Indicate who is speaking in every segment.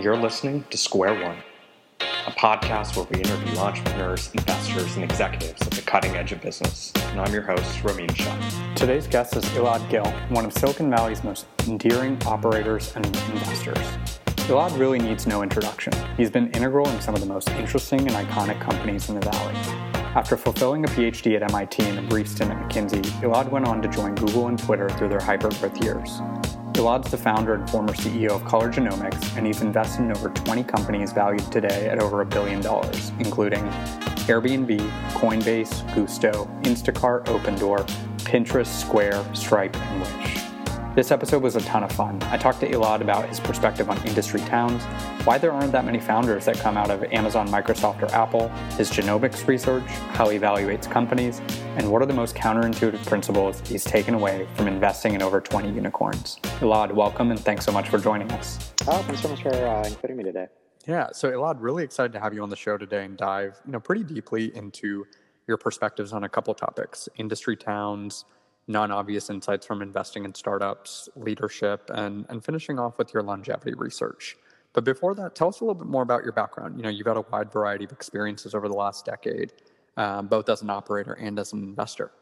Speaker 1: You're listening to Square One, a podcast where we interview entrepreneurs, investors, and executives at the cutting edge of business. And I'm your host, Ramin Shah.
Speaker 2: Today's guest is Elad Gil, one of Silicon Valley's most endearing operators and investors. Elad really needs no introduction. He's been integral in some of the most interesting and iconic companies in the Valley. After fulfilling a PhD at MIT and a brief stint at McKinsey, Elad went on to join Google and Twitter through their hypergrowth years. Elad's the founder and former CEO of Color Genomics, and he's invested in over 20 companies valued today at over a billion dollars, including Airbnb, Coinbase, Gusto, Instacart, Opendoor, Pinterest, Square, Stripe, and Wish. This episode was a ton of fun. I talked to Elad about his perspective on industry towns, why there aren't that many founders that come out of Amazon, Microsoft, or Apple, his genomics research, how he evaluates companies, and what are the most counterintuitive principles he's taken away from investing in over 20 unicorns. Elad, welcome and thanks so much for joining us.
Speaker 3: Oh, thanks so much for uh, including me today.
Speaker 2: Yeah, so Elad, really excited to have you on the show today and dive, you know, pretty deeply into your perspectives on a couple topics: industry towns, non-obvious insights from investing in startups, leadership, and, and finishing off with your longevity research. But before that, tell us a little bit more about your background. You know, you've had a wide variety of experiences over the last decade, um, both as an operator and as an investor.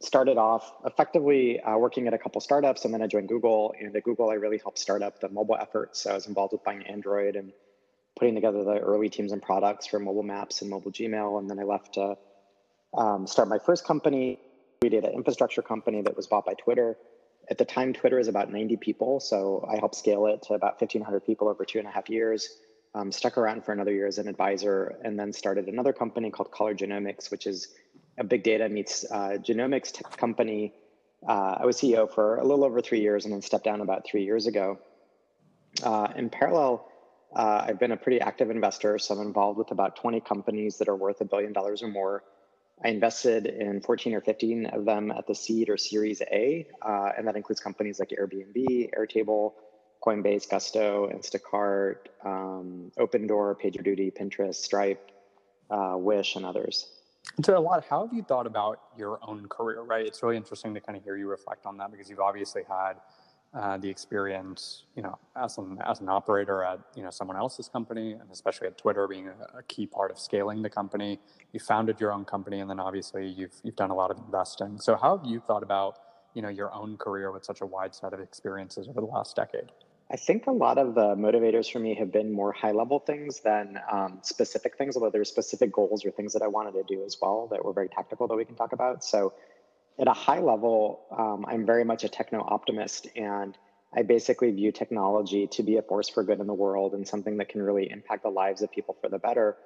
Speaker 3: Started off effectively uh, working at a couple startups, and then I joined Google. And at Google, I really helped start up the mobile efforts. So I was involved with buying Android and putting together the early teams and products for mobile maps and mobile Gmail. And then I left to um, start my first company, data infrastructure company that was bought by Twitter. At the time, Twitter is about 90 people, so I helped scale it to about 1,500 people over two and a half years. Um, stuck around for another year as an advisor, and then started another company called Color Genomics, which is a big data meets uh, genomics tech company. Uh, I was CEO for a little over three years, and then stepped down about three years ago. Uh, in parallel, uh, I've been a pretty active investor, so I'm involved with about 20 companies that are worth a billion dollars or more. I invested in 14 or 15 of them at the seed or series A, uh, and that includes companies like Airbnb, Airtable, Coinbase, Gusto, Instacart, um, Opendoor, PagerDuty, Pinterest, Stripe, uh, Wish, and others.
Speaker 2: So, a lot, how have you thought about your own career? Right, it's really interesting to kind of hear you reflect on that because you've obviously had uh, the experience, you know, as an as an operator at you know someone else's company, and especially at Twitter being a, a, key part of scaling the company. You founded your own company, and then obviously you've you've done a lot of investing. So how have you thought about you know your own career with such a wide set of experiences over the last decade?
Speaker 3: I think a lot of the motivators for me have been more high level things than um, specific things, although there's specific goals or things that I wanted to do as well that were very tactical that we can talk about. So at a high level, um, I'm very much a techno optimist, and I basically view technology to be a force for good in the world and something that can really impact the lives of people for the better.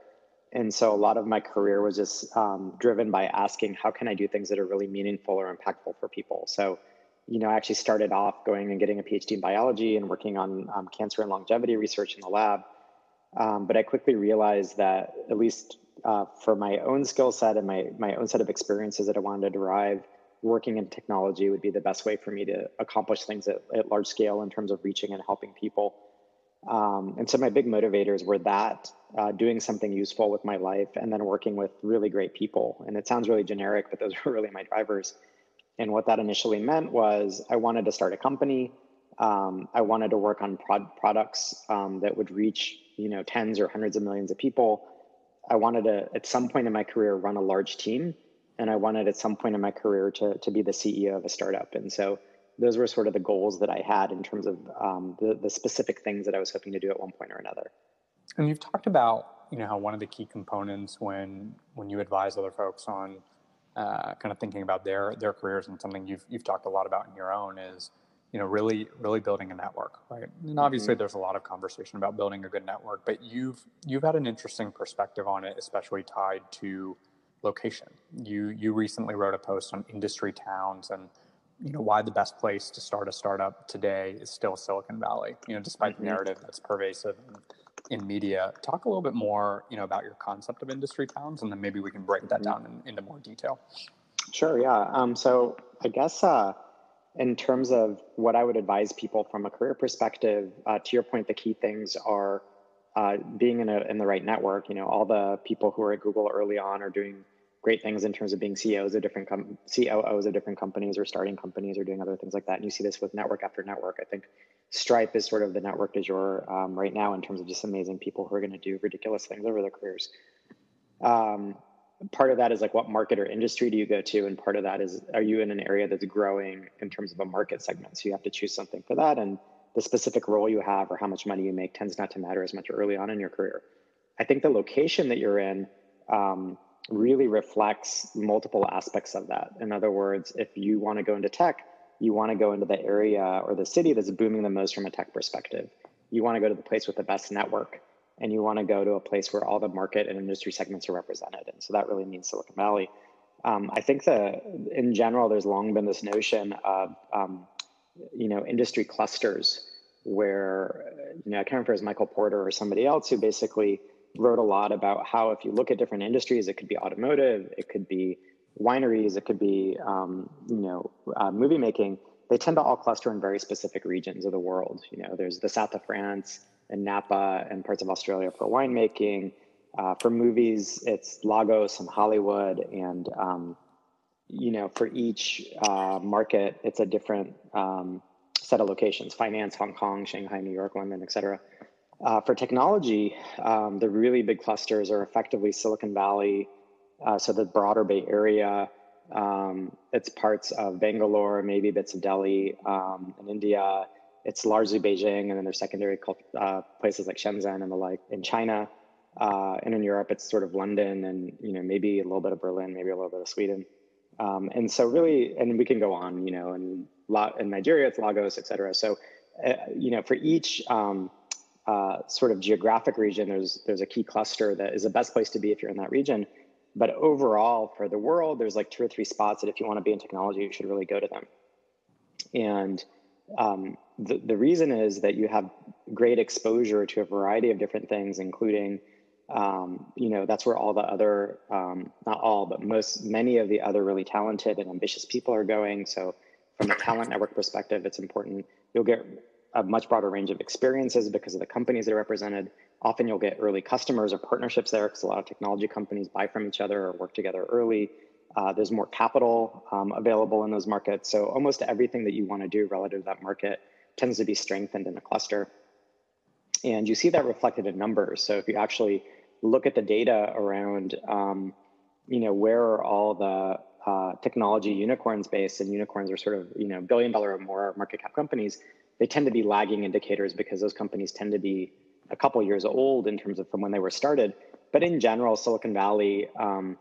Speaker 3: And so a lot of my career was just um, driven by asking, how can I do things that are really meaningful or impactful for people? So, you know, I actually started off going and getting a PhD in biology and working on um, cancer and longevity research in the lab. Um, but I quickly realized that, at least uh, for my own skill set and my, my own set of experiences that I wanted to derive, working in technology would be the best way for me to accomplish things at, at large scale in terms of reaching and helping people. Um, and so my big motivators were that uh, doing something useful with my life and then working with really great people. And it sounds really generic, but those were really my drivers. And what that initially meant was I wanted to start a company. Um, I wanted to work on prod- products um, that would reach you know tens or hundreds of millions of people. I wanted to at some point in my career run a large team and I wanted at some point in my career to to be the CEO of a startup. And so those were sort of the goals that I had in terms of um, the the specific things that I was hoping to do at one point or another.
Speaker 2: And you've talked about you know how one of the key components when when you advise other folks on uh, kind of thinking about their their careers and something you've you've talked a lot about in your own is you know really really building a network right and obviously mm-hmm. there's a lot of conversation about building a good network but you've you've had an interesting perspective on it especially tied to location. You you recently wrote a post on industry towns and you know why the best place to start a startup today is still Silicon Valley. You know, despite mm-hmm. the narrative that's pervasive in, in, media. Talk a little bit more, you know, about your concept of industry towns, and then maybe we can break that mm-hmm. down in, into more detail.
Speaker 3: Sure. Yeah. Um, so I guess uh, in terms of what I would advise people from a career perspective, uh, to your point, the key things are uh, being in, a, in the right network, you know, all the people who are at Google early on are doing great things in terms of being CEOs of different com- COOs of different companies or starting companies or doing other things like that. And you see this with network after network. I think Stripe is sort of the network du jour um, right now in terms of just amazing people who are going to do ridiculous things over their careers. Um, part of that is like what market or industry do you go to, and part of that is are you in an area that's growing in terms of a market segment? So you have to choose something for that, and the specific role you have or how much money you make tends not to matter as much early on in your career. I think the location that you're in um, really reflects multiple aspects of that. In other words, if you want to go into tech, you want to go into the area or the city that's booming the most from a tech perspective. You want to go to the place with the best network, and you want to go to a place where all the market and industry segments are represented. And so that really means Silicon Valley. Um, I think that in general, there's long been this notion of um, you know industry clusters where you know I can't remember if it was Michael Porter or somebody else who basically wrote a lot about how if you look at different industries, it could be automotive, it could be wineries, it could be um, you know uh, movie making. They tend to all cluster in very specific regions of the world. You know, there's the south of France and Napa and parts of Australia for winemaking. Uh, for movies, it's Lagos and Hollywood, and um, you know, for each uh, market, it's a different um, set of locations: finance, Hong Kong, Shanghai, New York, London, et cetera. Uh, for technology, um, the really big clusters are effectively Silicon Valley, uh, so the broader Bay Area. Um, it's parts of Bangalore, maybe bits of Delhi um, in India. It's largely Beijing, and then there's secondary uh, places like Shenzhen and the like in China. Uh, and in Europe, it's sort of London and you know maybe a little bit of Berlin, maybe a little bit of Sweden. Um, and so really, and we can go on, you know, and in Nigeria, it's Lagos, et cetera. So, uh, you know, for each um, uh, sort of geographic region, there's there's a key cluster that is the best place to be if you're in that region. But overall, for the world, there's like two or three spots that if you want to be in technology, you should really go to them. And um, the, the reason is that you have great exposure to a variety of different things, including, um, you know, that's where all the other, um, not all, but most, many of the other really talented and ambitious people are going. So from a talent network perspective, it's important. You'll get a much broader range of experiences because of the companies that are represented. Often you'll get early customers or partnerships there because a lot of technology companies buy from each other or work together early. Uh, there's more capital um, available in those markets. So almost everything that you want to do relative to that market tends to be strengthened in a cluster. And you see that reflected in numbers. So if you actually look at the data around, um, you know, where are all the uh, technology unicorns based, and unicorns are sort of, you know, billion dollar or more market cap companies, they tend to be lagging indicators because those companies tend to be a couple years old in terms of from when they were started. But in general, Silicon Valley um,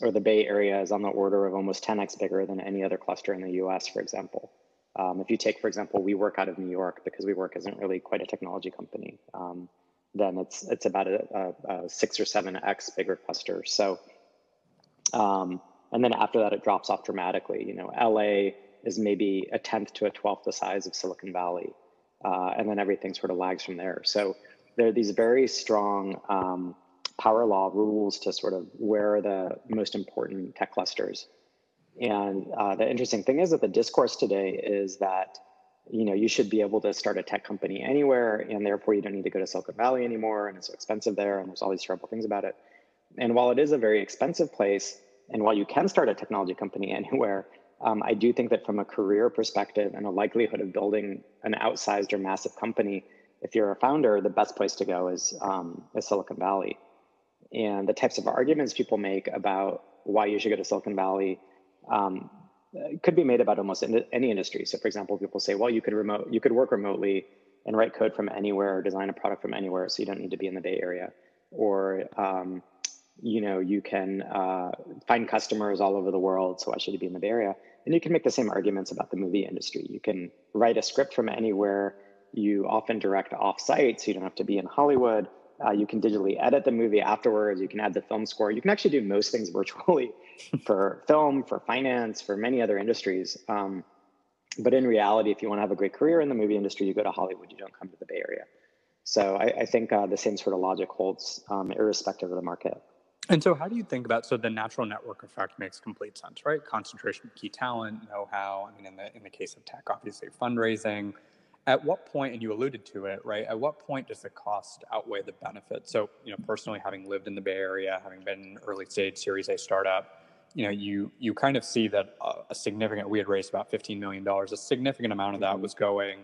Speaker 3: or the Bay Area is on the order of almost 10x bigger than any other cluster in the US, for example. Um, if you take, for example, WeWork out of New York, because WeWork isn't really quite a technology company, um, then it's it's about a, a, a, six or seven x bigger cluster. So, um, and then after that, it drops off dramatically. You know, LA is maybe a tenth to a twelfth the size of Silicon Valley, uh, and then everything sort of lags from there. So there are these very strong um, power law rules to sort of where are the most important tech clusters. And uh, the interesting thing is that the discourse today is that you know you should be able to start a tech company anywhere, and therefore you don't need to go to Silicon Valley anymore, and it's so expensive there, and there's all these terrible things about it. And while it is a very expensive place, and while you can start a technology company anywhere, um, I do think that from a career perspective and a likelihood of building an outsized or massive company, if you're a founder, the best place to go is, um, is Silicon Valley. And the types of arguments people make about why you should go to Silicon Valley um, could be made about almost any industry. So, for example, people say, "Well, you could remote, you could work remotely and write code from anywhere, or design a product from anywhere, so you don't need to be in the Bay Area." Or um, you know, you can uh, find customers all over the world, so why should you be in the Bay Area? And you can make the same arguments about the movie industry. You can write a script from anywhere. You often direct off-site, so you don't have to be in Hollywood. Uh, you can digitally edit the movie afterwards. You can add the film score. You can actually do most things virtually for film, for finance, for many other industries. Um, but in reality, if you want to have a great career in the movie industry, you go to Hollywood. You don't come to the Bay Area. So I, I think uh, the same sort of logic holds, um, irrespective of the market.
Speaker 2: And so, how do you think about so the natural network effect makes complete sense, right? Concentration of key talent, know-how. I mean, in the in the case of tech, obviously fundraising. At what point, and you alluded to it, right? At what point does the cost outweigh the benefit? So, you know, personally, having lived in the Bay Area, having been an early stage Series A startup, you know, you you kind of see that a, a significant we had raised about fifteen million dollars. A significant amount of that mm-hmm. was going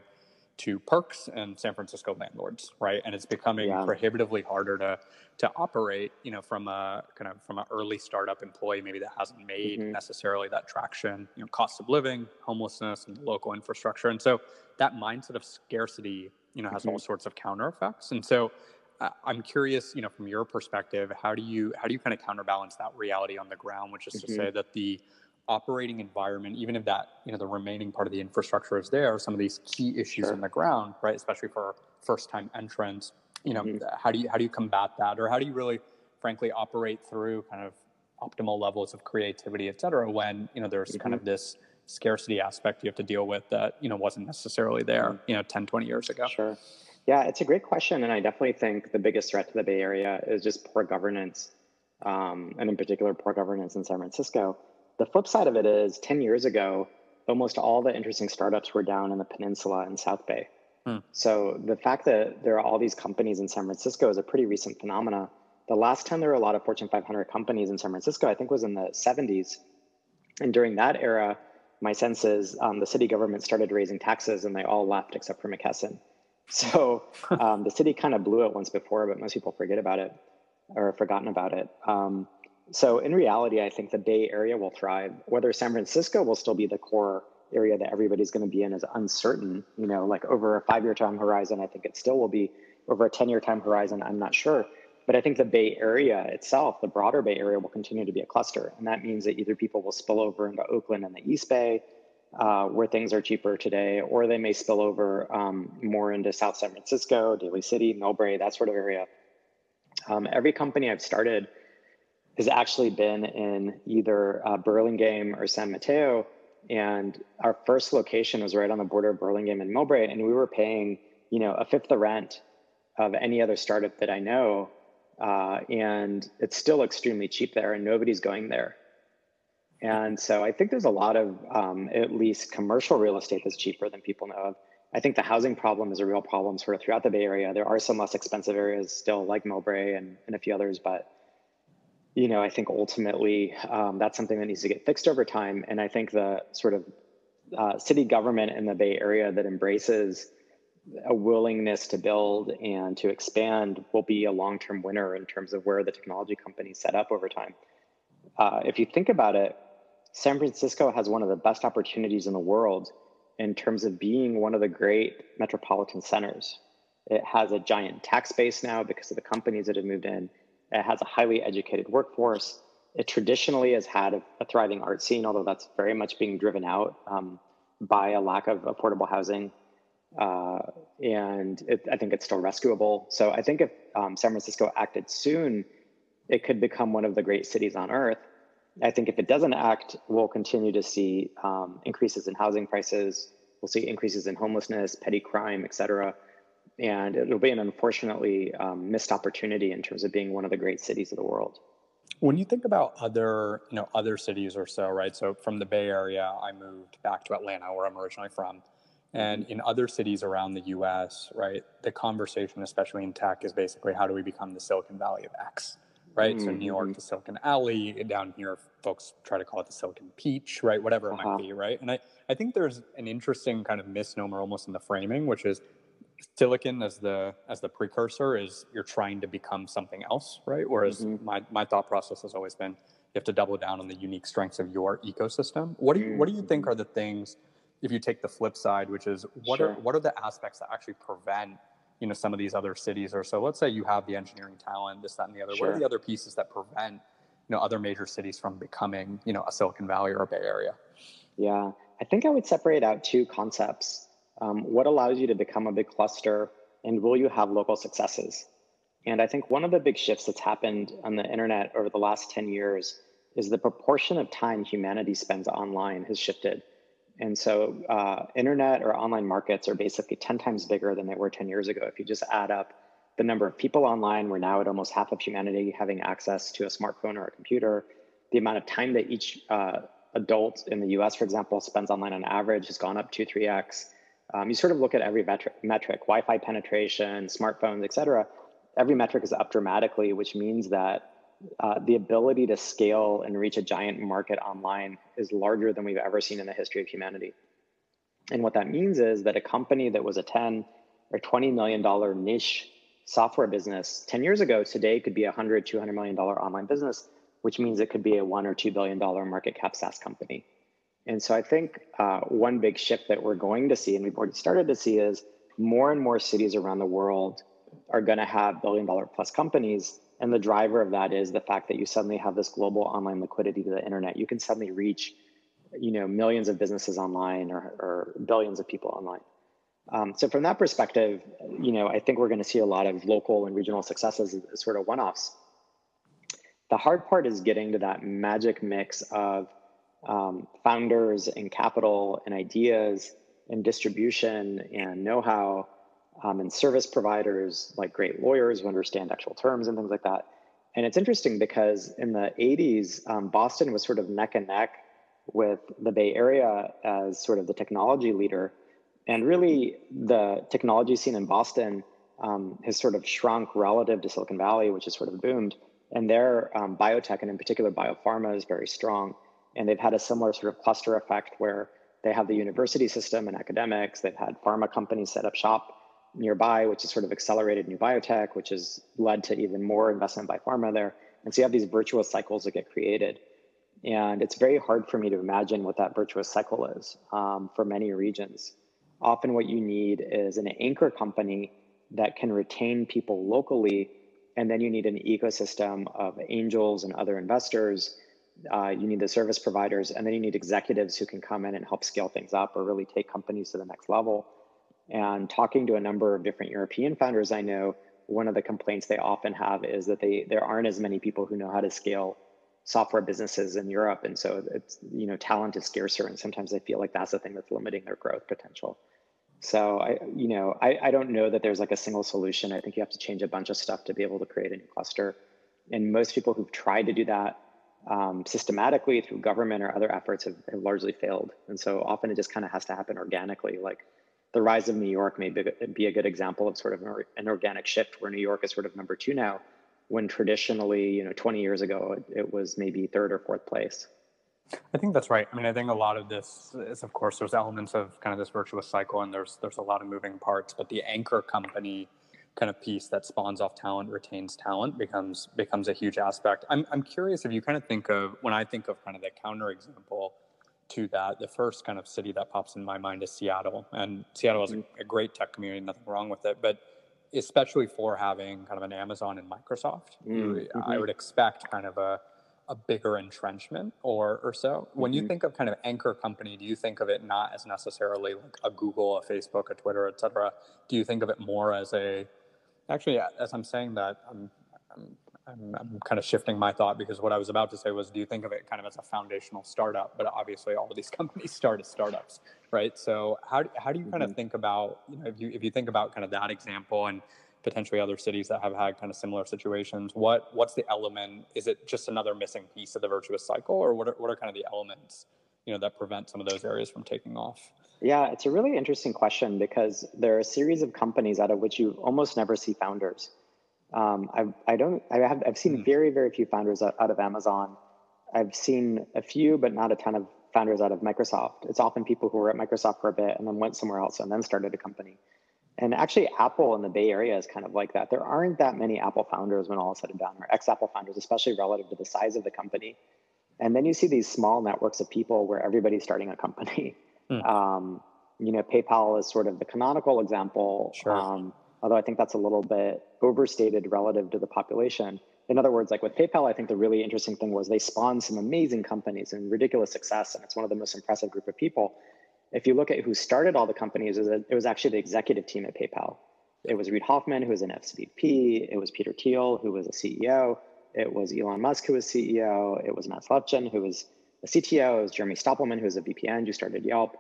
Speaker 2: to perks and San Francisco landlords, right? And it's becoming yeah. prohibitively harder to to operate, you know, from a kind of from an early startup employee, maybe that hasn't made mm-hmm. necessarily that traction, you know, cost of living, homelessness, and local infrastructure. And so that mindset of scarcity, you know, has mm-hmm. all sorts of counter effects. And so uh, I'm curious, you know, from your perspective, how do you how do you kind of counterbalance that reality on the ground, which is mm-hmm. to say that the operating environment, even if that you know the remaining part of the infrastructure is there, some of these key issues sure. on the ground, right, especially for first time entrants, you know, mm-hmm. how do you how do you combat that, or how do you really, frankly, operate through kind of optimal levels of creativity, et cetera, when you know there's mm-hmm. kind of this scarcity aspect you have to deal with that you know wasn't necessarily there mm-hmm. you know 10 20 years ago
Speaker 3: sure yeah it's a great question and i definitely think the biggest threat to the bay area is just poor governance um, and in particular poor governance in san francisco the flip side of it is 10 years ago, almost all the interesting startups were down in the peninsula and South Bay. Hmm. So the fact that there are all these companies in San Francisco is a pretty recent phenomena. The last time there were a lot of Fortune 500 companies in San Francisco, I think was in the 70s. And during that era, my sense is um, the city government started raising taxes and they all left except for McKesson. So um, the city kind of blew it once before, but most people forget about it or forgotten about it. Um, so in reality, I think the Bay Area will thrive. Whether San Francisco will still be the core area that everybody's going to be in is uncertain. You know, like over a five-year time horizon, I think it still will be. Over a ten-year time horizon, I'm not sure. But I think the Bay Area itself, the broader Bay Area, will continue to be a cluster, and that means that either people will spill over into Oakland and the East Bay, uh, where things are cheaper today, or they may spill over um, more into South San Francisco, Daly City, Millbrae, that sort of area. Um, every company I've started has actually been in either uh, Burlingame or San Mateo. And our first location was right on the border of Burlingame and Millbrae, and we were paying, you know, a fifth the rent of any other startup that I know. Uh, and it's still extremely cheap there, and nobody's going there. And so I think there's a lot of um, at least commercial real estate that's cheaper than people know of. I think the housing problem is a real problem sort of throughout the Bay Area. There are some less expensive areas still, like Millbrae and, and a few others, but you know, I think ultimately um, that's something that needs to get fixed over time. And I think the sort of uh, city government in the Bay Area that embraces a willingness to build and to expand will be a long term winner in terms of where the technology companies set up over time. Uh, if you think about it, San Francisco has one of the best opportunities in the world in terms of being one of the great metropolitan centers. It has a giant tax base now because of the companies that have moved in. It has a highly educated workforce. It traditionally has had a, a thriving art scene, although that's very much being driven out um, by a lack of affordable housing. Uh, and it, I think it's still rescuable. So I think if um, San Francisco acted soon, it could become one of the great cities on earth. I think if it doesn't act, we'll continue to see um, increases in housing prices. We'll see increases in homelessness, petty crime, et cetera and it'll be an unfortunately um, missed opportunity in terms of being one of the great cities of the world.
Speaker 2: When you think about other, you know, other cities or so, right? So from the Bay Area, I moved back to Atlanta, where I'm originally from, and mm-hmm. in other cities around the U.S., right, the conversation, especially in tech, is basically how do we become the Silicon Valley of X, right? Mm-hmm. So New York, mm-hmm. the Silicon Alley, down here, folks try to call it the Silicon Peach, right? Whatever it uh-huh. might be, right? And I, I think there's an interesting kind of misnomer almost in the framing, which is silicon as the as the precursor is you're trying to become something else right whereas mm-hmm. my, my thought process has always been you have to double down on the unique strengths of your ecosystem what do you what do you think mm-hmm. are the things if you take the flip side which is what sure. are what are the aspects that actually prevent you know some of these other cities or so let's say you have the engineering talent this that and the other sure. what are the other pieces that prevent you know other major cities from becoming you know a silicon valley or a bay area
Speaker 3: yeah i think i would separate out two concepts um, what allows you to become a big cluster, and will you have local successes? And I think one of the big shifts that's happened on the internet over the last 10 years is the proportion of time humanity spends online has shifted. And so, uh, internet or online markets are basically 10 times bigger than they were 10 years ago. If you just add up the number of people online, we're now at almost half of humanity having access to a smartphone or a computer. The amount of time that each uh, adult in the US, for example, spends online on average has gone up two, 3x. Um, you sort of look at every metric, metric Wi-Fi penetration, smartphones, et cetera. Every metric is up dramatically, which means that uh, the ability to scale and reach a giant market online is larger than we've ever seen in the history of humanity. And what that means is that a company that was a 10 or 20 million dollar niche software business 10 years ago today could be a 100 200 million dollar online business which means it could be a 1 or 2 billion dollar market cap SaaS company. And so I think uh, one big shift that we're going to see and we've already started to see is more and more cities around the world are going to have billion dollar plus companies and the driver of that is the fact that you suddenly have this global online liquidity to the internet. You can suddenly reach, you know, millions of businesses online or, or billions of people online. Um, so from that perspective, you know, I think we're going to see a lot of local and regional successes as sort of one-offs. The hard part is getting to that magic mix of um, founders and capital and ideas and distribution and know-how um, and service providers like great lawyers who understand actual terms and things like that. And it's interesting because in the 80s, um, Boston was sort of neck and neck with the Bay Area as sort of the technology leader. And really, the technology scene in Boston um, has sort of shrunk relative to Silicon Valley, which has sort of boomed. And their um, biotech, and in particular biopharma, is very strong. And they've had a similar sort of cluster effect where they have the university system and academics. They've had pharma companies set up shop nearby, which has sort of accelerated new biotech, which has led to even more investment by pharma there. And so you have these virtuous cycles that get created. And it's very hard for me to imagine what that virtuous cycle is um, for many regions. Often, what you need is an anchor company that can retain people locally. And then you need an ecosystem of angels and other investors. Uh, you need the service providers, and then you need executives who can come in and help scale things up or really take companies to the next level. And talking to a number of different European founders I know, one of the complaints they often have is that they there aren't as many people who know how to scale software businesses in Europe, and so it's you know talent is scarcer, and sometimes they feel like that's the thing that's limiting their growth potential. So I you know I, I don't know that there's like a single solution. I think you have to change a bunch of stuff to be able to create a new cluster. And most people who've tried to do that um, systematically through government or other efforts have, have largely failed. And so often it just kind of has to happen organically. Like the rise of New York may be a good example of sort of an organic shift where New York is sort of number two now, when traditionally, you know, 20 years ago, it, it was maybe third or fourth place.
Speaker 2: I think that's right. I mean, I think a lot of this is, of course, there's elements of kind of this virtuous cycle, and there's there's a lot of moving parts. But the anchor company kind of piece that spawns off talent, retains talent, becomes becomes a huge aspect. I'm I'm curious if you kind of think of when I think of kind of the counter example to that, the first kind of city that pops in my mind is Seattle. And Seattle has a, a great tech community, nothing wrong with it. But especially for having kind of an Amazon and Microsoft, mm-hmm. I would expect kind of a, a bigger entrenchment or, or so. When mm-hmm. you think of kind of anchor company, do you think of it not as necessarily like a Google, a Facebook, a Twitter, et cetera? Do you think of it more as a, actually, as I'm saying that, I'm, I'm I'm, I'm, kind of shifting my thought because what I was about to say was, do you think of it kind of as a foundational startup? But obviously, all of these companies start as startups, right? So how how do you kind of mm-hmm. think about you know if you if you think about kind of that example and potentially other cities that have had kind of similar situations, what what's the element? Is it just another missing piece of the virtuous cycle, or what are, what are kind of the elements you know that prevent some of those areas from taking off?
Speaker 3: Yeah, it's a really interesting question because there are a series of companies out of which you almost never see founders. Um, I, I don't. I have. I've seen mm. very, very few founders out, out of Amazon. I've seen a few, but not a ton of founders out of Microsoft. It's often people who were at Microsoft for a bit and then went somewhere else and then started a company. And actually, Apple in the Bay Area is kind of like that. There aren't that many Apple founders when all is said and done, or ex-Apple founders, especially relative to the size of the company. And then you see these small networks of people where everybody's starting a company. Hmm. Um, you know, PayPal is sort of the canonical example.
Speaker 2: Sure. Um,
Speaker 3: although I think that's a little bit overstated relative to the population. In other words, like with PayPal, I think the really interesting thing was they spawned some amazing companies and ridiculous success, and it's one of the most impressive group of people. If you look at who started all the companies, it was actually the executive team at PayPal. It was Reid Hoffman, who was an SVP. It was Peter Thiel, who was a CEO. It was Elon Musk, who was CEO. It was Max Levchin, who was a CTO. It was Jeremy Stoppelman, who was a VPN, who started Yelp.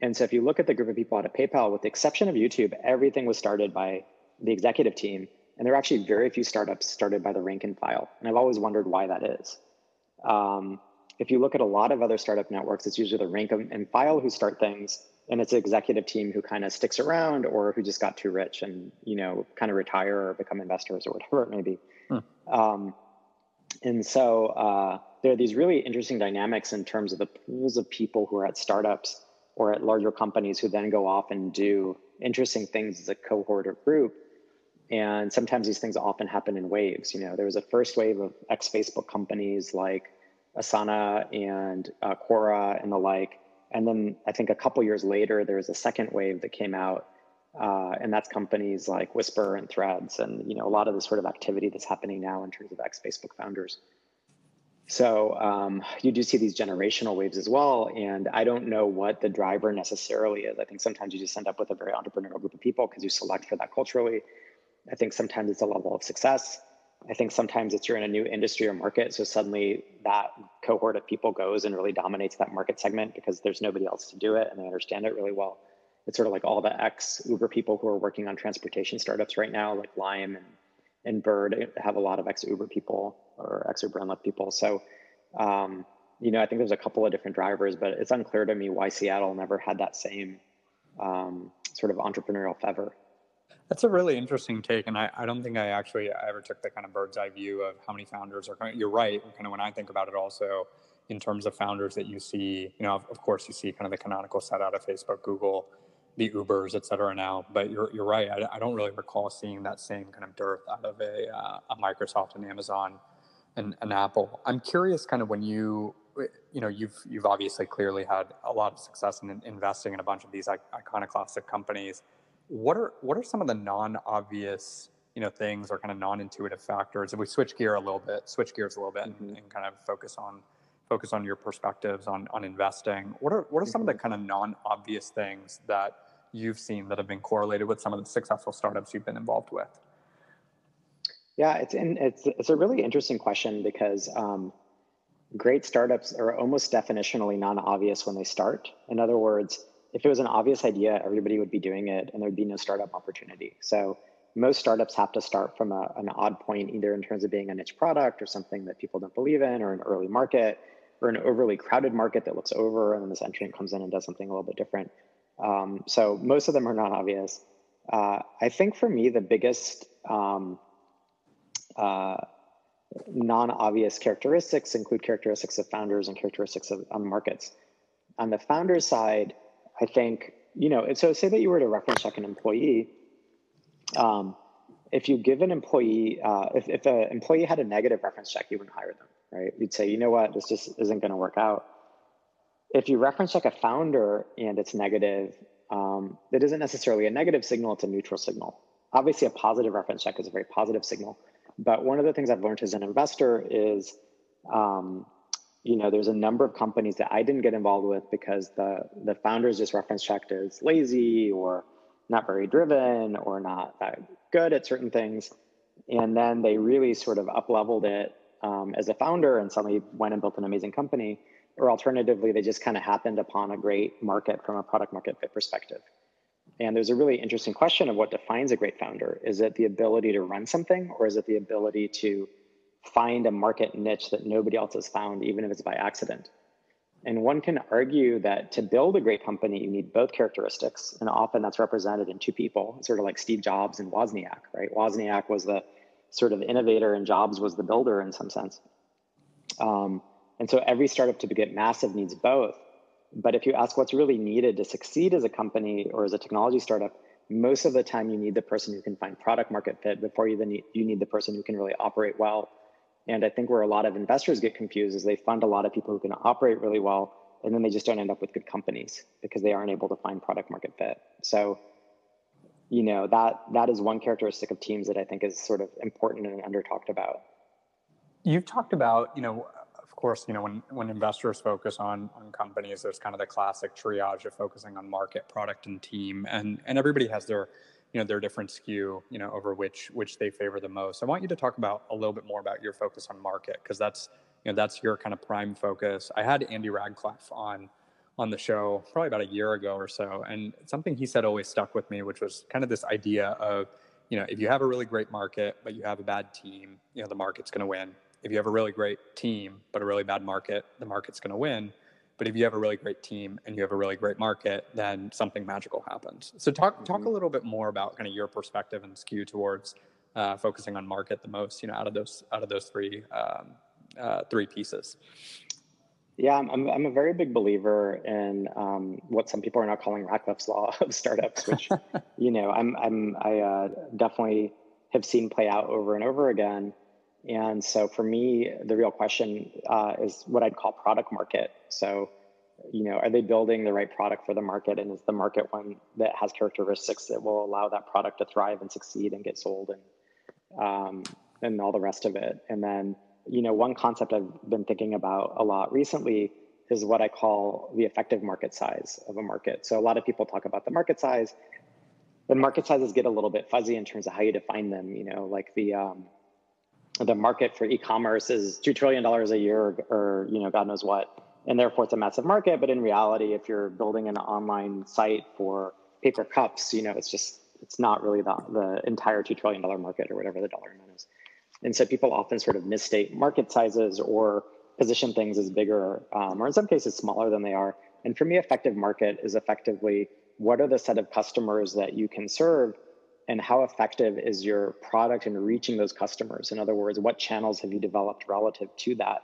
Speaker 3: And so if you look at the group of people out of PayPal, with the exception of YouTube, everything was started by the executive team. And there are actually very few startups started by the rank and file. And I've always wondered why that is. Um, if you look at a lot of other startup networks, it's usually the rank and file who start things, and it's an executive team who kind of sticks around or who just got too rich and you know kind of retire or become investors or whatever it may be. Hmm. Um, And so uh, there are these really interesting dynamics in terms of the pools of people who are at startups or at larger companies who then go off and do interesting things as a cohort or group. And sometimes these things often happen in waves. You know, there was a first wave of ex Facebook companies like Asana and uh, Quora and the like. And then I think a couple years later, there was a second wave that came out, uh, and that's companies like Whisper and Threads, and you know a lot of the sort of activity that's happening now in terms of ex Facebook founders. So um, you do see these generational waves as well, and I don't know what the driver necessarily is. I think sometimes you just end up with a very entrepreneurial group of people because you select for that culturally. I think sometimes it's a level of success. I think sometimes it's you're in a new industry or market, so suddenly that cohort of people goes and really dominates that market segment because there's nobody else to do it and they understand it really well. It's sort of like all the ex Uber people who are working on transportation startups right now, like Lime and, and Bird, have a lot of ex Uber people or ex Uber and Lyft people. So, um, you know, I think there's a couple of different drivers, but it's unclear to me why Seattle never had that same um, sort of entrepreneurial fever.
Speaker 2: That's a really interesting take, and I, I don't think I actually ever took the kind of bird's eye view of how many founders are. Of, you're right. Kind of when I think about it, also in terms of founders that you see, you know, of, of course, you see kind of the canonical set out of Facebook, Google, the Ubers, et cetera. Now, but you're you're right. I, I don't really recall seeing that same kind of dearth out of a, uh, a Microsoft and Amazon and an Apple. I'm curious, kind of when you you know you've you've obviously clearly had a lot of success in investing in a bunch of these iconoclastic companies what are what are some of the non-obvious you know things or kind of non-intuitive factors if we switch gear a little bit switch gears a little bit mm-hmm. and, and, kind of focus on focus on your perspectives on on investing what are what are some mm-hmm. of the kind of non-obvious things that you've seen that have been correlated with some of the successful startups you've been involved with
Speaker 3: yeah it's in, it's it's a really interesting question because um, great startups are almost definitionally non-obvious when they start in other words if it was an obvious idea, everybody would be doing it and there'd be no startup opportunity. So most startups have to start from a, an odd point, either in terms of being a niche product or something that people don't believe in, or an early market, or an overly crowded market that looks over, and then this entrant comes in and does something a little bit different. Um, so most of them are not obvious. Uh, I think for me, the biggest um, uh, non-obvious characteristics include characteristics of founders and characteristics of on markets. On the founder side, I think, you know, so say that you were to reference check an employee. Um, if you give an employee, uh, if, if an employee had a negative reference check, you wouldn't hire them, right? You'd say, you know what, this just isn't going to work out. If you reference check a founder and it's negative, um, that isn't necessarily a negative signal, it's a neutral signal. Obviously, a positive reference check is a very positive signal. But one of the things I've learned as an investor is um, you know, there's a number of companies that I didn't get involved with because the the founders just reference checked as lazy or not very driven or not that good at certain things, and then they really sort of up leveled it um, as a founder and suddenly went and built an amazing company. Or alternatively, they just kind of happened upon a great market from a product market fit perspective. And there's a really interesting question of what defines a great founder. Is it the ability to run something, or is it the ability to find a market niche that nobody else has found, even if it's by accident. And one can argue that to build a great company, you need both characteristics. And often that's represented in two people, sort of like Steve Jobs and Wozniak, right? Wozniak was the sort of innovator and Jobs was the builder in some sense. Um, and so every startup to get massive needs both. But if you ask what's really needed to succeed as a company or as a technology startup, most of the time you need the person who can find product market fit before you then need, you need the person who can really operate well and I think where a lot of investors get confused is they fund a lot of people who can operate really well, and then they just don't end up with good companies because they aren't able to find product market fit. So, you know, that that is one characteristic of teams that I think is sort of important and under talked about.
Speaker 2: You've talked about, you know, course, you know, when when investors focus on on companies, there's kind of the classic triage of focusing on market, product, and team, and and everybody has their you know their different skew you know over which which they favor the most. I want you to talk about a little bit more about your focus on market because that's you know that's your kind of prime focus. I had andy rachleff on on the show probably about a year ago or so and something he said always stuck with me which was kind of this idea of you know if you have a really great market but you have a bad team you know the market's going to win if you have a really great team but a really bad market the market's going to win but if you have a really great team and you have a really great market, then something magical happens. So talk mm-hmm. talk a little bit more about kind of your perspective and skew towards uh, focusing on market the most. You know, out of those out of those three um,
Speaker 1: uh, three pieces.
Speaker 3: Yeah, I'm, I'm a very big believer in um, what some people are now calling Rachleff's law of startups, which, you know, I'm, I'm, I uh, definitely have seen play out over and over again. And so for me, the real question uh, is what I'd call product market. So, you know, are they building the right product for the market? And is the market one that has characteristics that will allow that product to thrive and succeed and get sold and, um, and all the rest of it? And then, you know, one concept I've been thinking about a lot recently is what I call the effective market size of a market. So a lot of people talk about the market size, but market sizes get a little bit fuzzy in terms of how you define them. You know, like the um, the market for e-commerce is two trillion dollars a year, or, you know, God knows what, and therefore it's a massive market. But in reality, if you're building an online site for paper cups, you know, it's just it's not really the the entire two trillion dollar market or whatever the dollar amount is. And so people often sort of misstate market sizes or position things as bigger, um, or in some cases smaller than they are. And for me, effective market is effectively what are the set of customers that you can serve and how effective is your product in reaching those customers? In other words, what channels have you developed relative to that?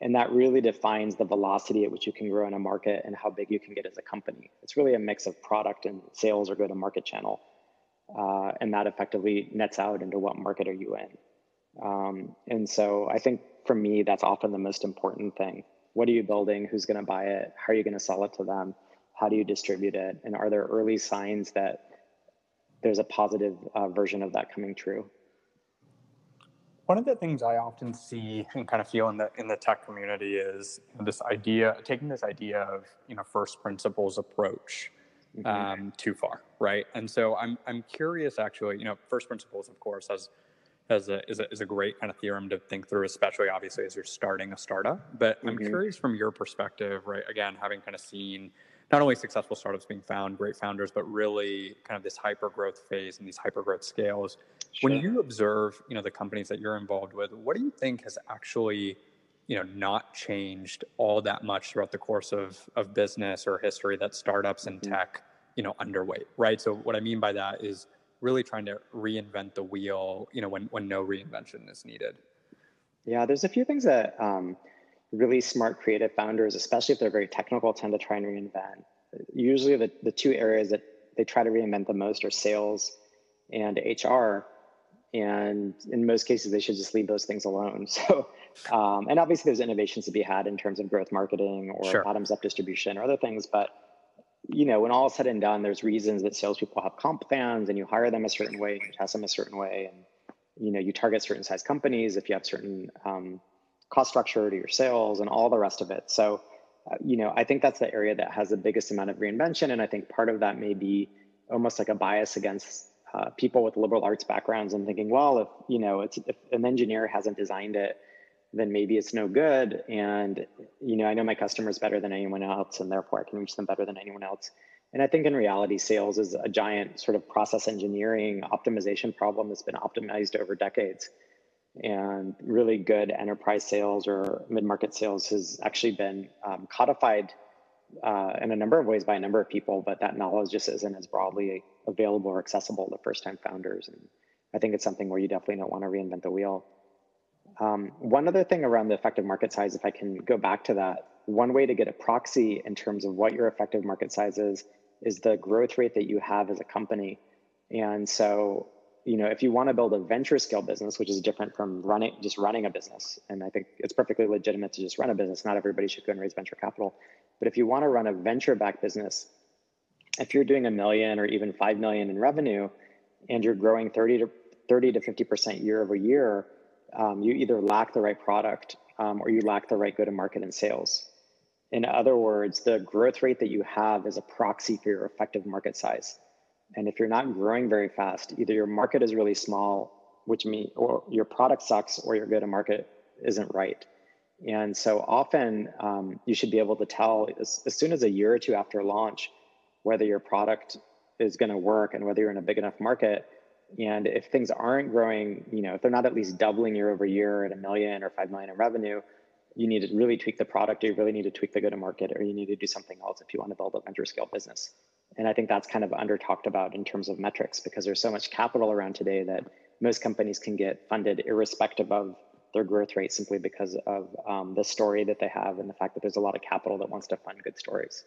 Speaker 3: And that really defines the velocity at which you can grow in a market and how big you can get as a company. It's really a mix of product and sales or go to market channel. Uh, and that effectively nets out into what market are you in. Um, and so I think for me, that's often the most important thing. What are you building? Who's going to buy it? How are you going to sell it to them? How do you distribute it? And are there early signs that there's a positive uh, version of that coming true?
Speaker 2: One of the things I often see and kind of feel in the in the tech community is this idea, taking this idea of you know first principles approach mm-hmm. um, too far, right? And so I'm I'm curious, actually, you know, first principles, of course, has as a, is a, is a great kind of theorem to think through, especially obviously as you're starting a startup. But mm-hmm. I'm curious from your perspective, right? Again, having kind of seen not only successful startups being found, great founders, but really kind of this hyper growth phase and these hyper growth scales. Sure. When you observe, you know, the companies that you're involved with, what do you think has actually, you know, not changed all that much throughout the course of of business or history that startups and mm-hmm. tech, you know, underweight, right? So what I mean by that is really trying to reinvent the wheel, you know, when when no reinvention is needed.
Speaker 3: Yeah, there's a few things that um, really smart creative founders, especially if they're very technical, tend to try and reinvent. Usually, the the two areas that they try to reinvent the most are sales and HR. And in most cases, they should just leave those things alone. So, um, and obviously, there's innovations to be had in terms of growth marketing or sure. bottoms up distribution or other things. But you know, when all is said and done, there's reasons that salespeople have comp plans and you hire them a certain way, you test them a certain way, and you know, you target certain size companies if you have certain um, cost structure to your sales and all the rest of it. So, uh, you know, I think that's the area that has the biggest amount of reinvention, and I think part of that may be almost like a bias against uh, people with liberal arts backgrounds and thinking, well, if you know, it's if an engineer hasn't designed it then maybe it's no good. And, you know, I know my customers better than anyone else, and therefore I can reach them better than anyone else. And I think in reality, sales is a giant sort of process engineering optimization problem that's been optimized over decades. And really good enterprise sales or mid market sales has actually been um, codified uh, in a number of ways by a number of people, but that knowledge just isn't as broadly available or accessible to first time founders. And I think it's something where you definitely don't want to reinvent the wheel. Um, one other thing around the effective market size, if I can go back to that, one way to get a proxy in terms of what your effective market size is, is the growth rate that you have as a company. And so, you know, if you want to build a venture scale business, which is different from running just running a business, and I think it's perfectly legitimate to just run a business. Not everybody should go and raise venture capital. But if you want to run a venture backed business, if you're doing a million or even five million in revenue and you're growing 30 to 30 to 50% year over year, um, you either lack the right product um, or you lack the right go to market and sales. In other words, the growth rate that you have is a proxy for your effective market size. And if you're not growing very fast, either your market is really small, which means, or your product sucks, or your go to market isn't right. And so often um, you should be able to tell as, as soon as a year or two after launch whether your product is going to work and whether you're in a big enough market and if things aren't growing, you know, if they're not at least doubling year over year at a million or five million in revenue, you need to really tweak the product, or you really need to tweak the go to market, or you need to do something else if you want to build a venture scale business. And I think that's kind of under talked about in terms of metrics because there's so much capital around today that most companies can get funded irrespective of their growth rate simply because of um, the story that they have and the fact that there's a lot of capital that wants to fund good stories.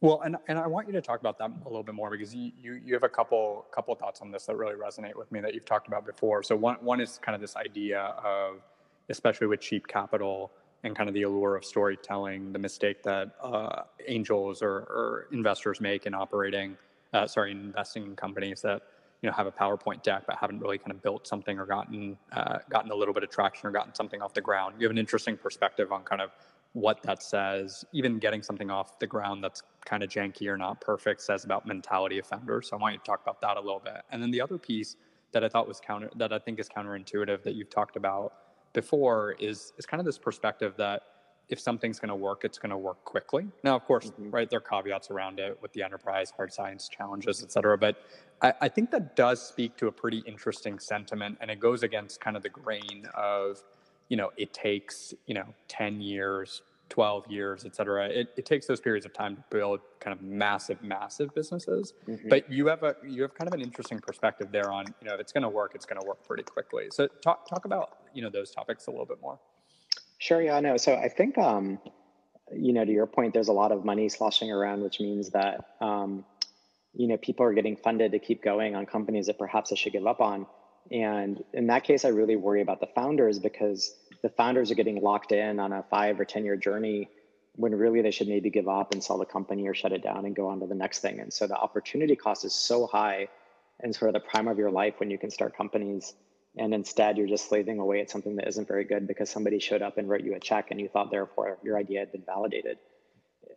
Speaker 2: Well, and, and I want you to talk about that a little bit more because you, you, you have a couple couple thoughts on this that really resonate with me that you've talked about before. So one one is kind of this idea of, especially with cheap capital and kind of the allure of storytelling, the mistake that uh, angels or, or investors make in operating, uh, sorry, investing in companies that you know have a PowerPoint deck but haven't really kind of built something or gotten uh, gotten a little bit of traction or gotten something off the ground. You have an interesting perspective on kind of what that says, even getting something off the ground that's kind of janky or not perfect says about mentality of founders. So I want you to talk about that a little bit. And then the other piece that I thought was counter that I think is counterintuitive that you've talked about before is is kind of this perspective that if something's going to work, it's going to work quickly. Now, of course, mm-hmm. right, there are caveats around it with the enterprise, hard science challenges, et cetera. But I, I think that does speak to a pretty interesting sentiment, and it goes against kind of the grain of you know, it takes, you know, 10 years, 12 years, et cetera. It, it takes those periods of time to build kind of massive, massive businesses. Mm-hmm. But you have a you have kind of an interesting perspective there on, you know, if it's going to work, it's going to work pretty quickly. So talk talk about, you know, those topics a little bit more.
Speaker 3: Sure, yeah, no. So I think um, you know, to your point, there's a lot of money sloshing around, which means that um, you know, people are getting funded to keep going on companies that perhaps they should give up on. And in that case, I really worry about the founders because the founders are getting locked in on a five or 10 year journey when really they should maybe give up and sell the company or shut it down and go on to the next thing. And so the opportunity cost is so high and sort of the prime of your life when you can start companies. And instead, you're just slaving away at something that isn't very good because somebody showed up and wrote you a check and you thought, therefore, your idea had been validated.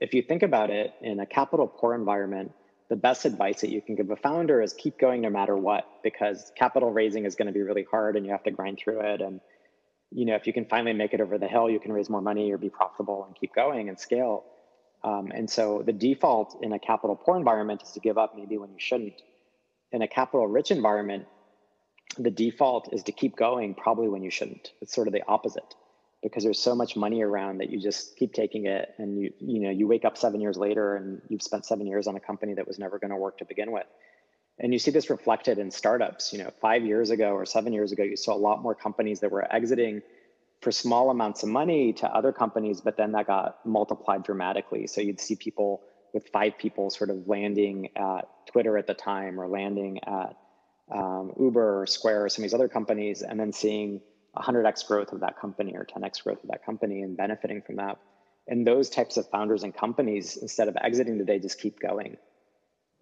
Speaker 3: If you think about it in a capital poor environment, the best advice that you can give a founder is keep going no matter what because capital raising is going to be really hard and you have to grind through it and you know if you can finally make it over the hill you can raise more money or be profitable and keep going and scale. Um, and so the default in a capital poor environment is to give up maybe when you shouldn't. In a capital rich environment the default is to keep going probably when you shouldn't. It's sort of the opposite because there's so much money around that you just keep taking it and you you know you wake up 7 years later and you've spent 7 years on a company that was never going to work to begin with and you see this reflected in startups you know 5 years ago or 7 years ago you saw a lot more companies that were exiting for small amounts of money to other companies but then that got multiplied dramatically so you'd see people with five people sort of landing at Twitter at the time or landing at um, Uber or Square or some of these other companies and then seeing 100x growth of that company or 10x growth of that company and benefiting from that. And those types of founders and companies, instead of exiting today, just keep going.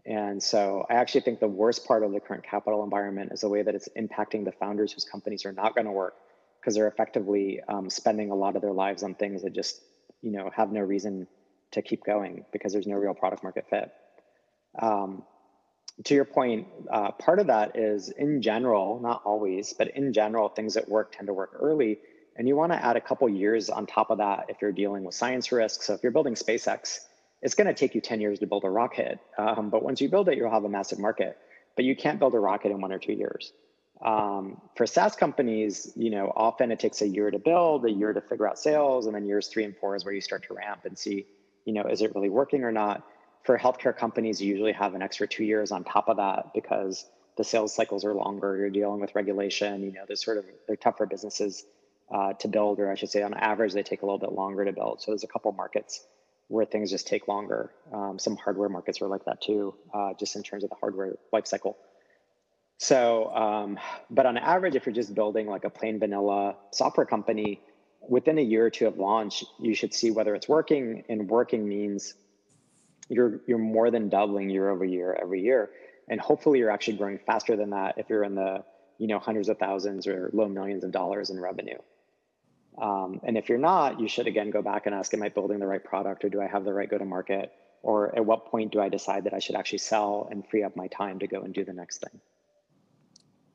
Speaker 3: And so I actually think the worst part of the current capital environment is the way that it's impacting the founders whose companies are not going to work because they're effectively um, spending a lot of their lives on things that just you know have no reason to keep going because there's no real product market fit. Um, to your point, uh, part of that is in general, not always, but in general, things that work tend to work early. And you want to add a couple years on top of that if you're dealing with science risks. So if you're building SpaceX, it's going to take you 10 years to build a rocket. Um, but once you build it, you'll have a massive market. But you can't build a rocket in one or two years. Um, for SaaS companies, you know, often it takes a year to build, a year to figure out sales, and then years three and four is where you start to ramp and see, you know, is it really working or not for healthcare companies, you usually have an extra two years on top of that because the sales cycles are longer. You're dealing with regulation. You know, there's sort of they're tougher businesses uh, to build, or I should say, on average, they take a little bit longer to build. So there's a couple markets where things just take longer. Um, some hardware markets are like that too, uh, just in terms of the hardware life cycle. So, um, but on average, if you're just building like a plain vanilla software company, within a year or two of launch, you should see whether it's working. And working means you're you're more than doubling year over year every year and hopefully you're actually growing faster than that if you're in the you know hundreds of thousands or low millions of dollars in revenue um, and if you're not you should again go back and ask am i building the right product or do i have the right go to market or at what point do i decide that i should actually sell and free up my time to go and do the next thing?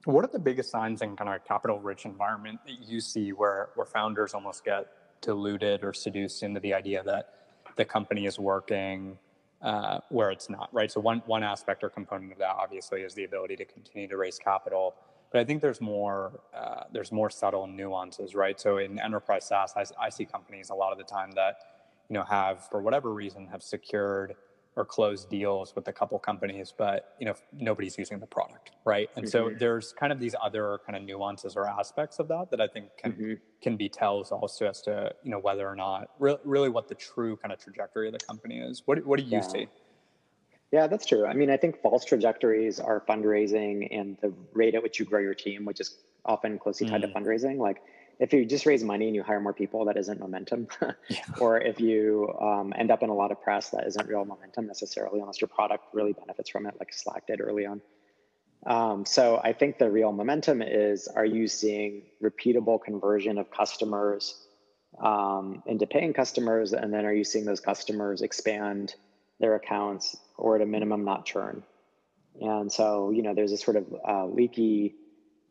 Speaker 2: What are the biggest signs in kind of a capital rich environment that you see where where founders almost get deluded or seduced into the idea that the company is working uh, where it's not, right? So one one aspect or component of that obviously is the ability to continue to raise capital, but I think there's more uh, there's more subtle nuances, right? So in enterprise SaaS, I, I, see companies a lot of the time that you know have for whatever reason have secured or closed deals with a couple companies, but you know nobody's using the product, right? And mm-hmm. so there's kind of these other kind of nuances or aspects of that that I think can mm-hmm. can be tells also as to you know whether or not re- really what the true kind of trajectory of the company is. What what do you yeah. see?
Speaker 3: Yeah, that's true. I mean, I think false trajectories are fundraising and the rate at which you grow your team, which is often closely tied mm. to fundraising. Like if you just raise money and you hire more people, that isn't momentum. yeah. Or if you um, end up in a lot of press, that isn't real momentum necessarily, unless your product really benefits from it, like Slack did early on. Um, so I think the real momentum is: Are you seeing repeatable conversion of customers um, into paying customers, and then are you seeing those customers expand their accounts, or at a minimum, not churn? And so you know, there's a sort of uh, leaky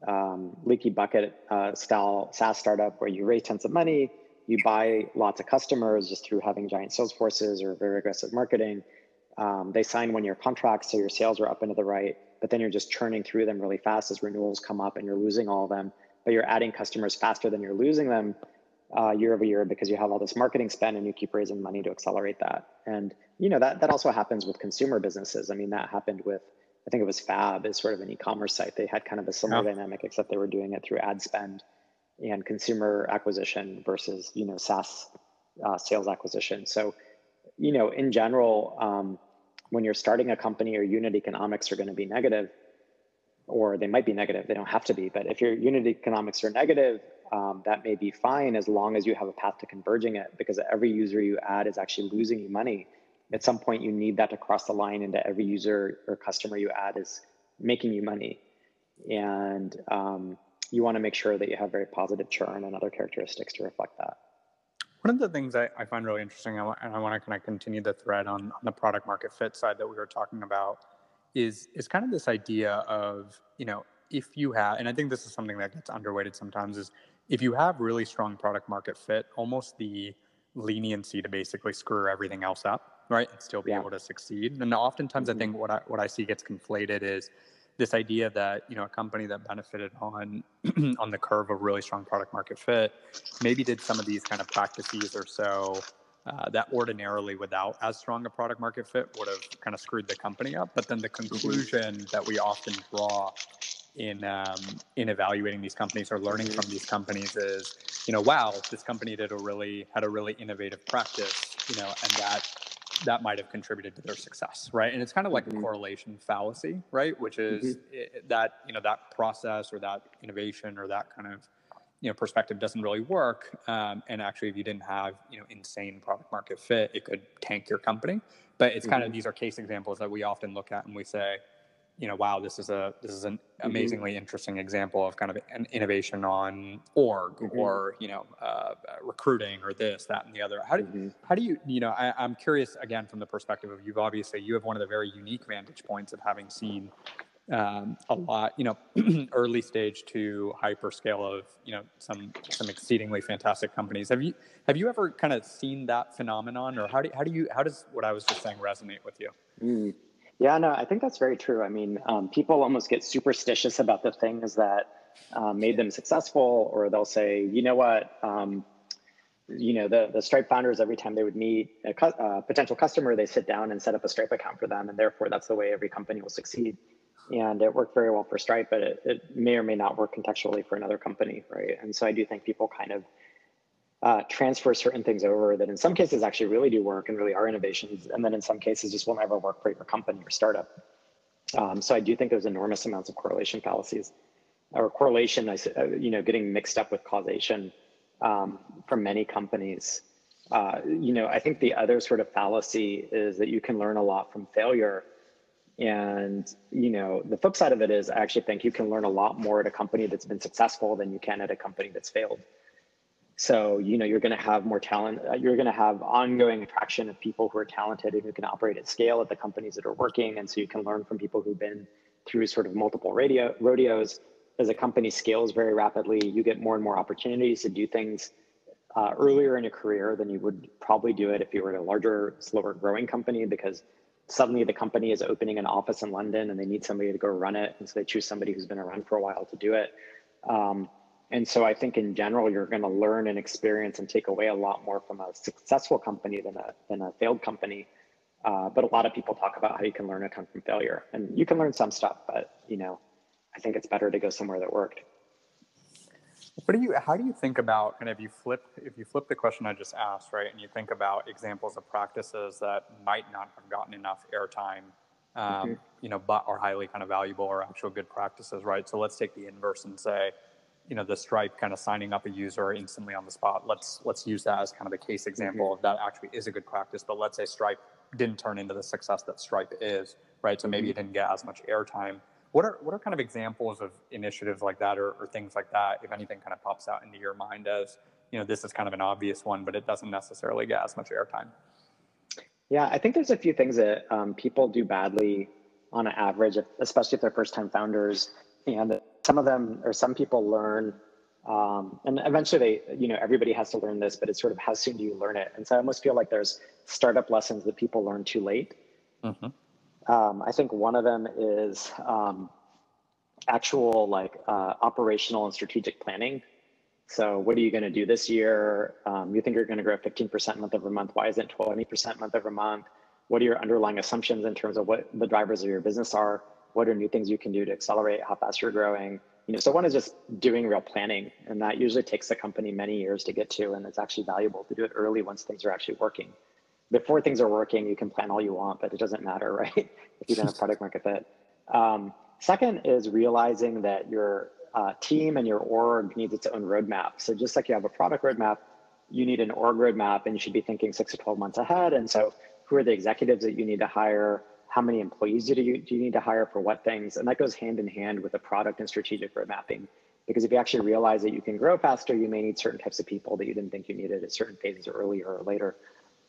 Speaker 3: um, leaky bucket uh, style SaaS startup where you raise tons of money, you buy lots of customers just through having giant sales forces or very aggressive marketing. Um, they sign one year contracts, so your sales are up into the right, but then you're just churning through them really fast as renewals come up and you're losing all of them. But you're adding customers faster than you're losing them uh, year over year because you have all this marketing spend and you keep raising money to accelerate that. And you know that that also happens with consumer businesses. I mean, that happened with I think it was Fab is sort of an e-commerce site. They had kind of a similar oh. dynamic, except they were doing it through ad spend and consumer acquisition versus you know SaaS uh, sales acquisition. So, you know, in general, um, when you're starting a company, your unit economics are going to be negative, or they might be negative. They don't have to be, but if your unit economics are negative, um, that may be fine as long as you have a path to converging it, because every user you add is actually losing you money. At some point you need that to cross the line into every user or customer you add is making you money. And um, you want to make sure that you have very positive churn and other characteristics to reflect that.
Speaker 2: One of the things I, I find really interesting and i want to kind of continue the thread on, on the product market fit side that we were talking about is is kind of this idea of you know if you have and i think this is something that gets underweighted sometimes is if you have really strong product market fit almost the leniency to basically screw everything else up right and still be yeah. able to succeed and oftentimes mm-hmm. i think what i what i see gets conflated is this idea that you know a company that benefited on on the curve of really strong product market fit maybe did some of these kind of practices or so uh, that ordinarily without as strong a product market fit would have kind of screwed the company up but then the mm-hmm. conclusion that we often draw in um, in evaluating these companies or learning from these companies is you know wow this company did a really had a really innovative practice you know and that that might have contributed to their success, right? And it's kind of like mm-hmm. a correlation fallacy, right? Which is mm-hmm. it, that you know that process or that innovation or that kind of you know perspective doesn't really work. Um, and actually, if you didn't have you know insane product market fit, it could tank your company. But it's mm-hmm. kind of these are case examples that we often look at and we say, you know, wow, this is a this is an mm-hmm. amazingly mm-hmm. interesting example of kind of an innovation on org mm-hmm. or you know uh, recruiting or this that and the other. How do mm-hmm. how do you you know? I, I'm curious again from the perspective of you've obviously you have one of the very unique vantage points of having seen um, a lot, you know, early stage to hyperscale of you know some some exceedingly fantastic companies. Have you have you ever kind of seen that phenomenon, or how do how do you how does what I was just saying resonate with you?
Speaker 3: Mm. Yeah, no, I think that's very true. I mean, um, people almost get superstitious about the things that uh, made them successful, or they'll say, you know what, um, you know, the the Stripe founders every time they would meet a cu- uh, potential customer, they sit down and set up a Stripe account for them, and therefore that's the way every company will succeed. And it worked very well for Stripe, but it, it may or may not work contextually for another company, right? And so I do think people kind of uh, transfer certain things over that in some cases actually really do work and really are innovations, and then in some cases just will never work for your company or startup. Um, so I do think there's enormous amounts of correlation fallacies, or correlation, uh, you know, getting mixed up with causation um, from many companies. Uh, you know, I think the other sort of fallacy is that you can learn a lot from failure. And, you know, the flip side of it is I actually think you can learn a lot more at a company that's been successful than you can at a company that's failed. So, you know, you're going to have more talent. Uh, you're going to have ongoing attraction of people who are talented and who can operate at scale at the companies that are working. And so you can learn from people who've been through sort of multiple radio, rodeos. As a company scales very rapidly, you get more and more opportunities to do things uh, earlier in your career than you would probably do it if you were at a larger, slower growing company because suddenly the company is opening an office in London and they need somebody to go run it. And so they choose somebody who's been around for a while to do it. Um, and so I think in general, you're going to learn and experience and take away a lot more from a successful company than a, than a failed company. Uh, but a lot of people talk about how you can learn a ton from failure, and you can learn some stuff, but you know, I think it's better to go somewhere that worked.
Speaker 2: What do you? How do you think about kind of you flip if you flip the question I just asked, right, and you think about examples of practices that might not have gotten enough airtime, um, mm-hmm. you know, but are highly kind of valuable or actual good practices, right? So let's take the inverse and say, you know, the Stripe kind of signing up a user instantly on the spot. Let's let's use that as kind of a case example mm-hmm. of that actually is a good practice. But let's say Stripe didn't turn into the success that Stripe is, right? So maybe mm-hmm. it didn't get as much airtime. What are what are kind of examples of initiatives like that or, or things like that, if anything kind of pops out into your mind as, you know, this is kind of an obvious one, but it doesn't necessarily get as much airtime?
Speaker 3: Yeah, I think there's a few things that um, people do badly on an average, especially if they're first time founders. And some of them or some people learn um, and eventually they, you know, everybody has to learn this, but it's sort of how soon do you learn it? And so I almost feel like there's startup lessons that people learn too late. Mm-hmm. Um, I think one of them is um, actual like uh, operational and strategic planning. So what are you going to do this year? Um, you think you're going to grow 15% month over month. Why isn't 20% month over month? What are your underlying assumptions in terms of what the drivers of your business are? What are new things you can do to accelerate how fast you're growing? You know, so one is just doing real planning, and that usually takes the company many years to get to, and it's actually valuable to do it early once things are actually working before things are working, you can plan all you want, but it doesn't matter, right? if you don't have product market fit. Um, second is realizing that your uh, team and your org needs its own roadmap. So just like you have a product roadmap, you need an org roadmap, and you should be thinking six to twelve months ahead. And so, who are the executives that you need to hire? How many employees do you do you need to hire for what things? And that goes hand in hand with the product and strategic road mapping. Because if you actually realize that you can grow faster, you may need certain types of people that you didn't think you needed at certain phases earlier or later.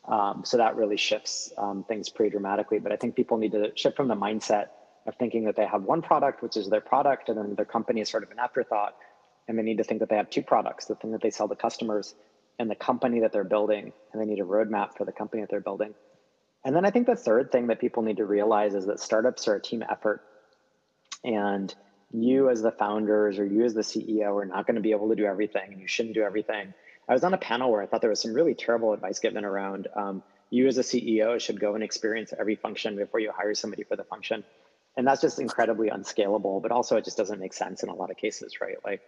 Speaker 3: Um, so that really shifts um, things pretty dramatically. But I think people need to shift from the mindset of thinking that they have one product, which is their product, and then their company is sort of an afterthought. And they need to think that they have two products the thing that they sell to customers and the company that they're building. And they need a roadmap for the company that they're building. And then I think the third thing that people need to realize is that startups are a team effort. And you, as the founders or you, as the CEO, are not going to be able to do everything, and you shouldn't do everything. I was on a panel where I thought there was some really terrible advice given around um, you as a CEO should go and experience every function before you hire somebody for the function. And that's just incredibly unscalable, but also it just doesn't make sense in a lot of cases, right? Like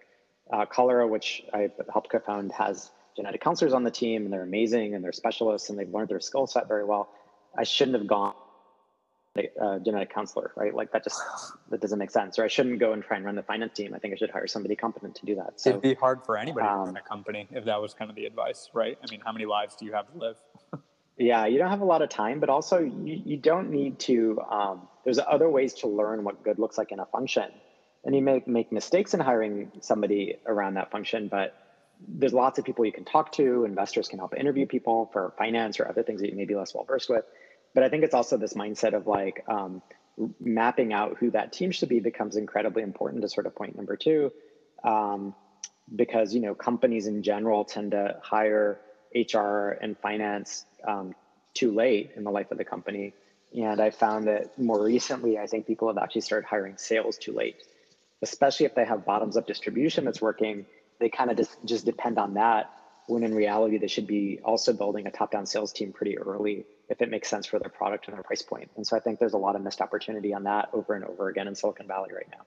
Speaker 3: uh, Color, which I helped co-found, has genetic counselors on the team and they're amazing and they're specialists and they've learned their skill set very well. I shouldn't have gone uh, genetic counselor, right? Like that just that doesn't make sense. Or I shouldn't go and try and run the finance team. I think I should hire somebody competent to do that.
Speaker 2: So it'd be hard for anybody um, to run a company if that was kind of the advice, right? I mean, how many lives do you have to live?
Speaker 3: yeah, you don't have a lot of time, but also you, you don't need to. Um, there's other ways to learn what good looks like in a function, and you may make mistakes in hiring somebody around that function, but there's lots of people you can talk to. Investors can help interview people for finance or other things that you may be less well versed with but I think it's also this mindset of like um, mapping out who that team should be becomes incredibly important to sort of point number two, um, because you know companies in general tend to hire HR and finance um, too late in the life of the company, and I found that more recently, I think people have actually started hiring sales too late, especially if they have bottoms up distribution that's working. They kind of just just depend on that when in reality they should be also building a top down sales team pretty early if it makes sense for their product and their price point. And so I think there's a lot of missed opportunity on that over and over again in Silicon Valley right now.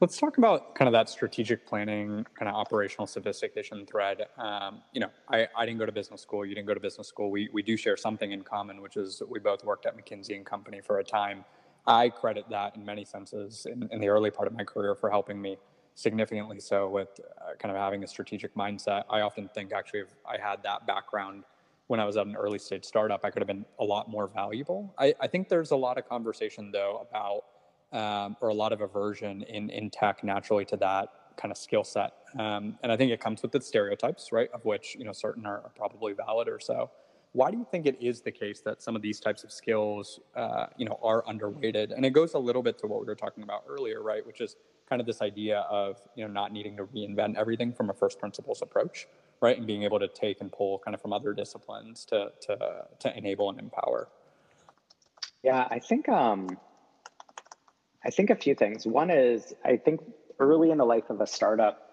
Speaker 2: Let's talk about kind of that strategic planning, kind of operational sophistication thread. Um, you know, I, I didn't go to business school. You didn't go to business school. We, we do share something in common, which is we both worked at McKinsey and Company for a time. I credit that in many senses in, in the early part of my career for helping me significantly so with uh, kind of having a strategic mindset. I often think actually I had that background when I was at an early stage startup, I could have been a lot more valuable. I, I think there's a lot of conversation though about, um, or a lot of aversion in, in tech naturally to that kind of skill set. Um, and I think it comes with its stereotypes, right? Of which, you know, certain are, are, probably valid or so. Why do you think it is the case that some of these types of skills, uh, you know, are underweighted? And it goes a little bit to what we were talking about earlier, right? Which is kind of this idea of, you know, not needing to reinvent everything from a first principles approach right? And being able to take and pull kind of from other disciplines to to to enable and empower.
Speaker 3: Yeah, I think um, I think a few things. One is I think early in the life of a startup,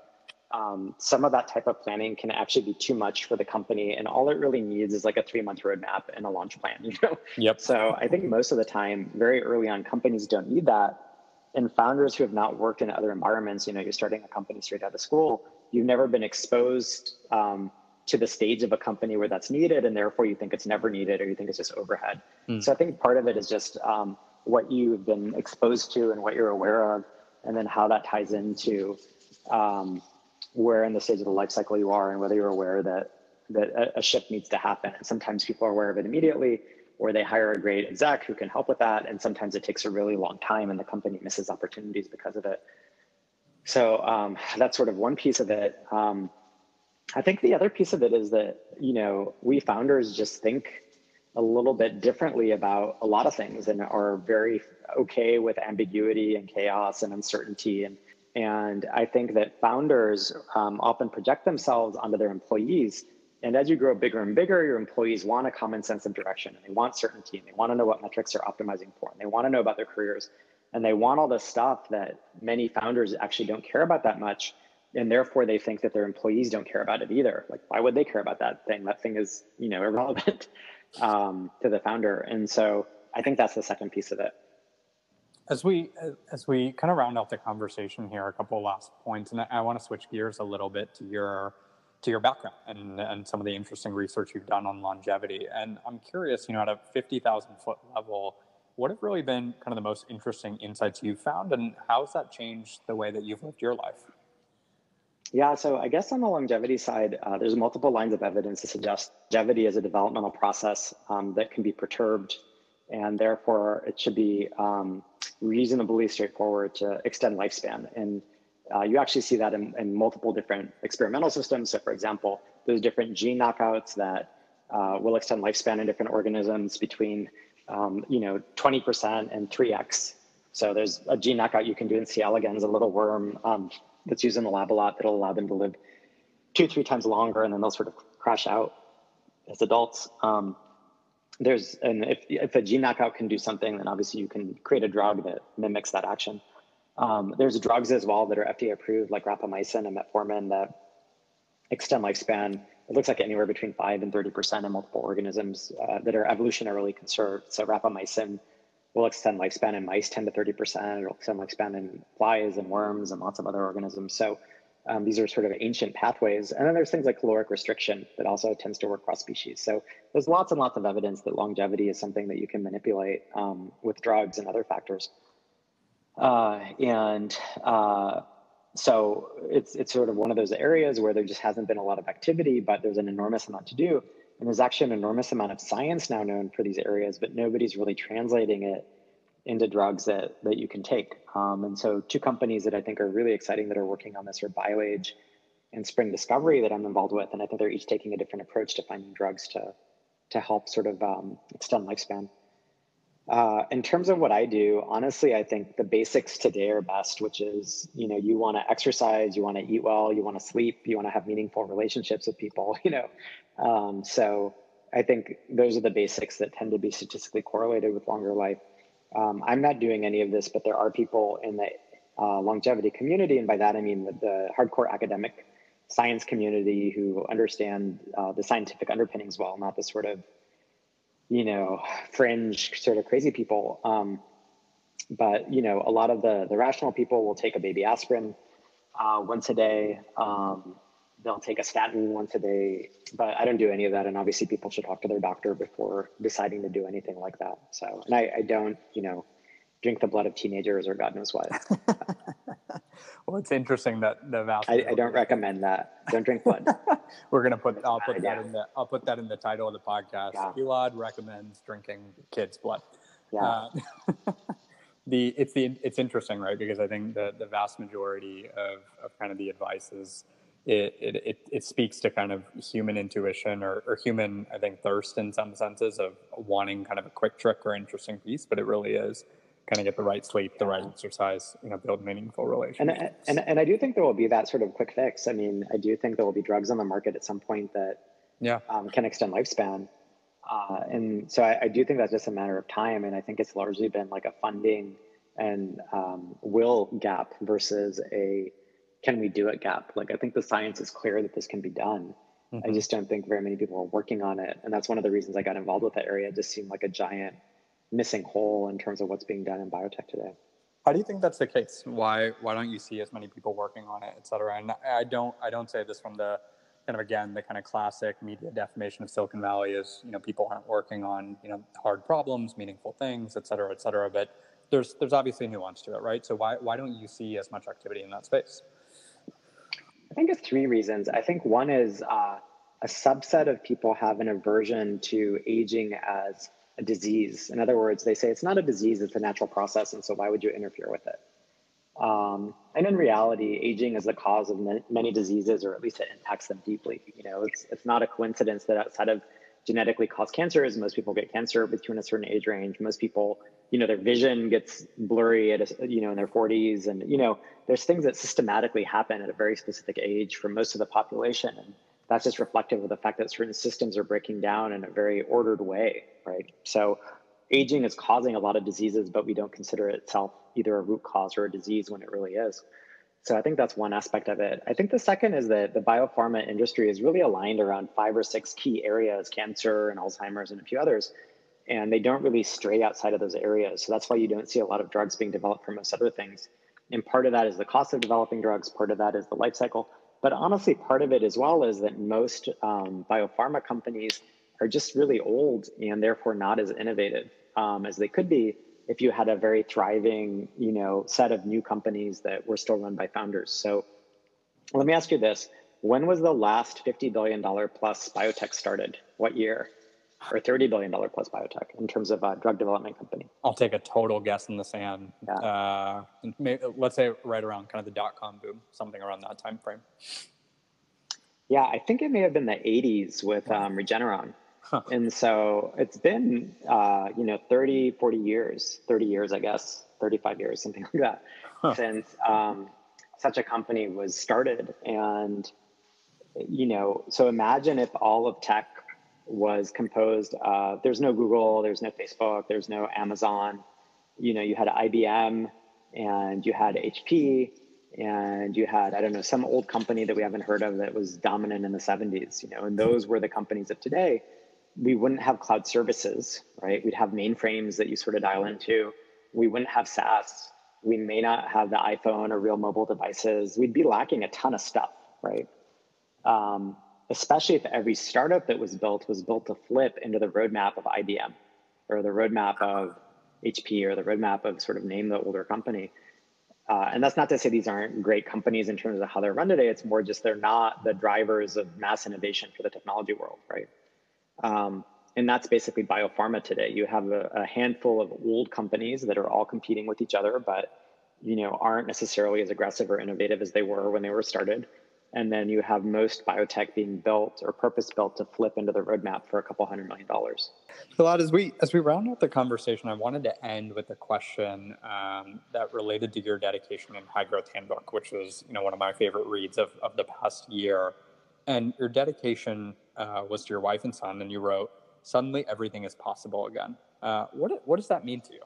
Speaker 3: um, some of that type of planning can actually be too much for the company, and all it really needs is like a three month roadmap and a launch plan. You know.
Speaker 2: Yep.
Speaker 3: So I think most of the time, very early on, companies don't need that, and founders who have not worked in other environments, you know, you're starting a company straight out of school, you've never been exposed um, to the stage of a company where that's needed, and therefore you think it's never needed or you think it's just overhead. Mm. So I think part of it is just um, what you've been exposed to and what you're aware of, and then how that ties into um, where in the stage of the life cycle you are and whether you're aware that that a, a shift needs to happen. And sometimes people are aware of it immediately, or they hire a great exec who can help with that. And sometimes it takes a really long time and the company misses opportunities because of it. So um, that's sort of one piece of it. Um, I think the other piece of it is that, you know, we founders just think a little bit differently about a lot of things and are very okay with ambiguity and chaos and uncertainty. And, and I think that founders um, often project themselves onto their employees. And as you grow bigger and bigger, your employees want a common sense of direction and they want certainty and they want to know what metrics they're optimizing for and they want to know about their careers and they want all the stuff that many founders actually don't care about that much and therefore they think that their employees don't care about it either. Like why would they care about that thing? That thing is you know irrelevant um, to the founder. And so i think that's the second piece of it.
Speaker 2: As we as we kind of round out the conversation here a couple last points and i want to switch gears a little bit to your to your background and, and some of the interesting research you've done on longevity. And i'm curious you know at a 50000 foot level what have really been kind of the most interesting insights you've found and how has that changed the way that you've lived your life
Speaker 3: yeah, so I guess on the longevity side, uh, there's multiple lines of evidence to suggest longevity is a developmental process um, that can be perturbed, and therefore it should be um, reasonably straightforward to extend lifespan. And uh, you actually see that in, in, multiple different experimental systems. So, for example, there's different gene knockouts that uh, will extend lifespan in different organisms between, um, you know, 20% and 3x. So there's a gene knockout you can do in C. elegans, a little worm um, that's used in the lab a lot that'll allow them to live two, three times longer, and then they'll sort of crash out as adults. Um, there's and if if a gene knockout can do something, then obviously you can create a drug that mimics that action. Um, there's drugs as well that are FDA approved, like rapamycin and metformin, that extend lifespan. It looks like anywhere between five and thirty percent in multiple organisms uh, that are evolutionarily conserved. So rapamycin will extend lifespan in mice 10 to 30 percent. It'll extend lifespan in flies and worms and lots of other organisms. So um, these are sort of ancient pathways. And then there's things like caloric restriction that also tends to work cross species. So there's lots and lots of evidence that longevity is something that you can manipulate um, with drugs and other factors. Uh, and uh, so it's it's sort of one of those areas where there just hasn't been a lot of activity, but there's an enormous amount to do. And there's actually an enormous amount of science now known for these areas, but nobody's really translating it into drugs that, that you can take. Um, and so, two companies that I think are really exciting that are working on this are BioAge and Spring Discovery that I'm involved with. And I think they're each taking a different approach to finding drugs to, to help sort of um, extend lifespan. Uh, in terms of what I do, honestly, I think the basics today are best, which is, you know, you want to exercise, you want to eat well, you want to sleep, you want to have meaningful relationships with people, you know. Um, so I think those are the basics that tend to be statistically correlated with longer life. Um, I'm not doing any of this, but there are people in the uh, longevity community, and by that I mean the, the hardcore academic science community who understand uh, the scientific underpinnings well, not the sort of you know, fringe sort of crazy people. Um, but you know, a lot of the the rational people will take a baby aspirin uh, once a day. Um, they'll take a statin once a day, but I don't do any of that. And obviously, people should talk to their doctor before deciding to do anything like that. So, and I, I don't, you know, drink the blood of teenagers or God knows what.
Speaker 2: well, it's interesting that the vast.
Speaker 3: I, I don't recommend that. Don't drink blood.
Speaker 2: We're gonna put. I'll put that in the. I'll put that in the title of the podcast. Yeah. Elad recommends drinking kids' blood. Yeah. Uh, the it's the it's interesting, right? Because I think the the vast majority of of kind of the advice is. It, it, it, it speaks to kind of human intuition or, or human, I think, thirst in some senses of wanting kind of a quick trick or interesting piece, but it really is kind of get the right sleep, the right exercise, you know, build meaningful relationships.
Speaker 3: And, and, and I do think there will be that sort of quick fix. I mean, I do think there will be drugs on the market at some point that
Speaker 2: yeah.
Speaker 3: Um, can extend lifespan. Uh, and so I, I, do think that's just a matter of time. And I think it's largely been like a funding and um, will gap versus a can we do it gap. Like I think the science is clear that this can be done. Mm-hmm. I just don't think very many people are working on it. And that's one of the reasons I got involved with that area. It just seemed like a giant missing hole in terms of what's being done in biotech today.
Speaker 2: How do you think that's the case? Why why don't you see as many people working on it, et cetera? And I don't I don't say this from the kind of again the kind of classic media defamation of Silicon Valley is you know people aren't working on you know hard problems, meaningful things, et cetera, et cetera. But there's there's obviously nuance to it, right? So why why don't you see as much activity in that space?
Speaker 3: I think it's three reasons. I think one is uh, a subset of people have an aversion to aging as a disease. In other words, they say it's not a disease, it's a natural process, and so why would you interfere with it? Um, and in reality, aging is the cause of many diseases, or at least it impacts them deeply. You know, it's it's not a coincidence that outside of genetically caused cancers, most people get cancer between a certain age range. Most people, you know, their vision gets blurry at a, you know in their 40s, and you know, there's things that systematically happen at a very specific age for most of the population, and that's just reflective of the fact that certain systems are breaking down in a very ordered way, right? So aging is causing a lot of diseases, but we don't consider itself either a root cause or a disease when it really is. So I think that's one aspect of it. I think the second is that the biopharma industry is really aligned around five or six key areas, cancer and Alzheimer's and a few others. And they don't really stray outside of those areas. So that's why you don't see a lot of drugs being developed for most other things. And part of that is the cost of developing drugs, part of that is the life cycle. But honestly, part of it as well is that most um, biopharma companies are just really old and therefore not as innovative um, as they could be if you had a very thriving, you know, set of new companies that were still run by founders. So let me ask you this. When was the last $50 billion plus biotech started? What year? Or $30 billion plus biotech in terms of a drug development company?
Speaker 2: I'll take a total guess in the sand. Yeah. Uh, maybe, let's say right around kind of the dot com boom, something around that time frame.
Speaker 3: Yeah, I think it may have been the 80s with um, Regeneron. Huh. And so it's been, uh, you know, 30, 40 years, 30 years, I guess, 35 years, something like that, huh. since um, such a company was started. And, you know, so imagine if all of tech was composed, uh, there's no Google, there's no Facebook, there's no Amazon. You know, you had IBM and you had HP and you had i don't know some old company that we haven't heard of that was dominant in the 70s you know and those were the companies of today we wouldn't have cloud services, right? We'd have mainframes that you sort of dial into. We wouldn't have SaaS. We may not have the iPhone or real mobile devices. We'd be lacking a ton of stuff, right? Um, especially if every startup that was built was built to flip into the roadmap of IBM or the roadmap of HP or the roadmap of sort of name the older company. Uh, and that's not to say these aren't great companies in terms of how they're run today. It's more just they're not the drivers of mass innovation for the technology world, right? Um, and that's basically biopharma today. You have a, a, handful of old companies that are all competing with each other, but you know aren't necessarily as aggressive or innovative as they were when they were started. And then you have most biotech being built or purpose built to flip into the roadmap for a couple hundred million dollars.
Speaker 2: Gilad, as we as we round out the conversation, I wanted to end with a question um, that related to your dedication in High Growth Handbook, which was you know one of my favorite reads of, of the past year. And your dedication uh, was to your wife and son, and you wrote, "Suddenly everything is possible again." Uh, what what does that mean to you?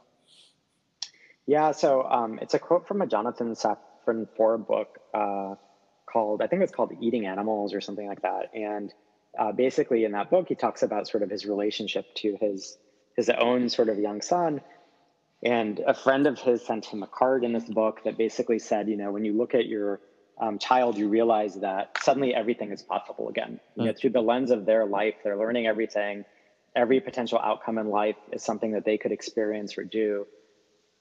Speaker 3: Yeah, so um, it's a quote from a Jonathan Safran Foer book uh, called, I think it's called "Eating Animals" or something like that. And uh, basically, in that book, he talks about sort of his relationship to his his own sort of young son. And a friend of his sent him a card in this book that basically said, you know, when you look at your um, child, you realize that suddenly everything is possible again. You know, through the lens of their life, they're learning everything. Every potential outcome in life is something that they could experience or do,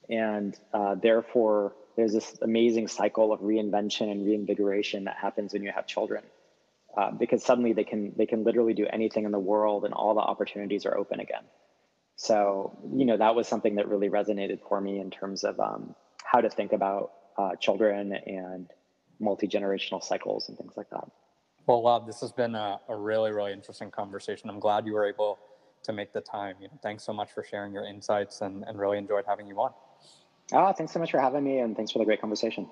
Speaker 3: and uh, therefore, there's this amazing cycle of reinvention and reinvigoration that happens when you have children, uh, because suddenly they can they can literally do anything in the world, and all the opportunities are open again. So, you know, that was something that really resonated for me in terms of um, how to think about uh, children and multi generational cycles and things like that.
Speaker 2: Well, wow, this has been a, a, really, really interesting conversation. I'm glad you were able to make the time. You know, thanks so much for sharing your insights and, and really enjoyed having you on.
Speaker 3: Ah, thanks so much for having me and thanks for the great conversation.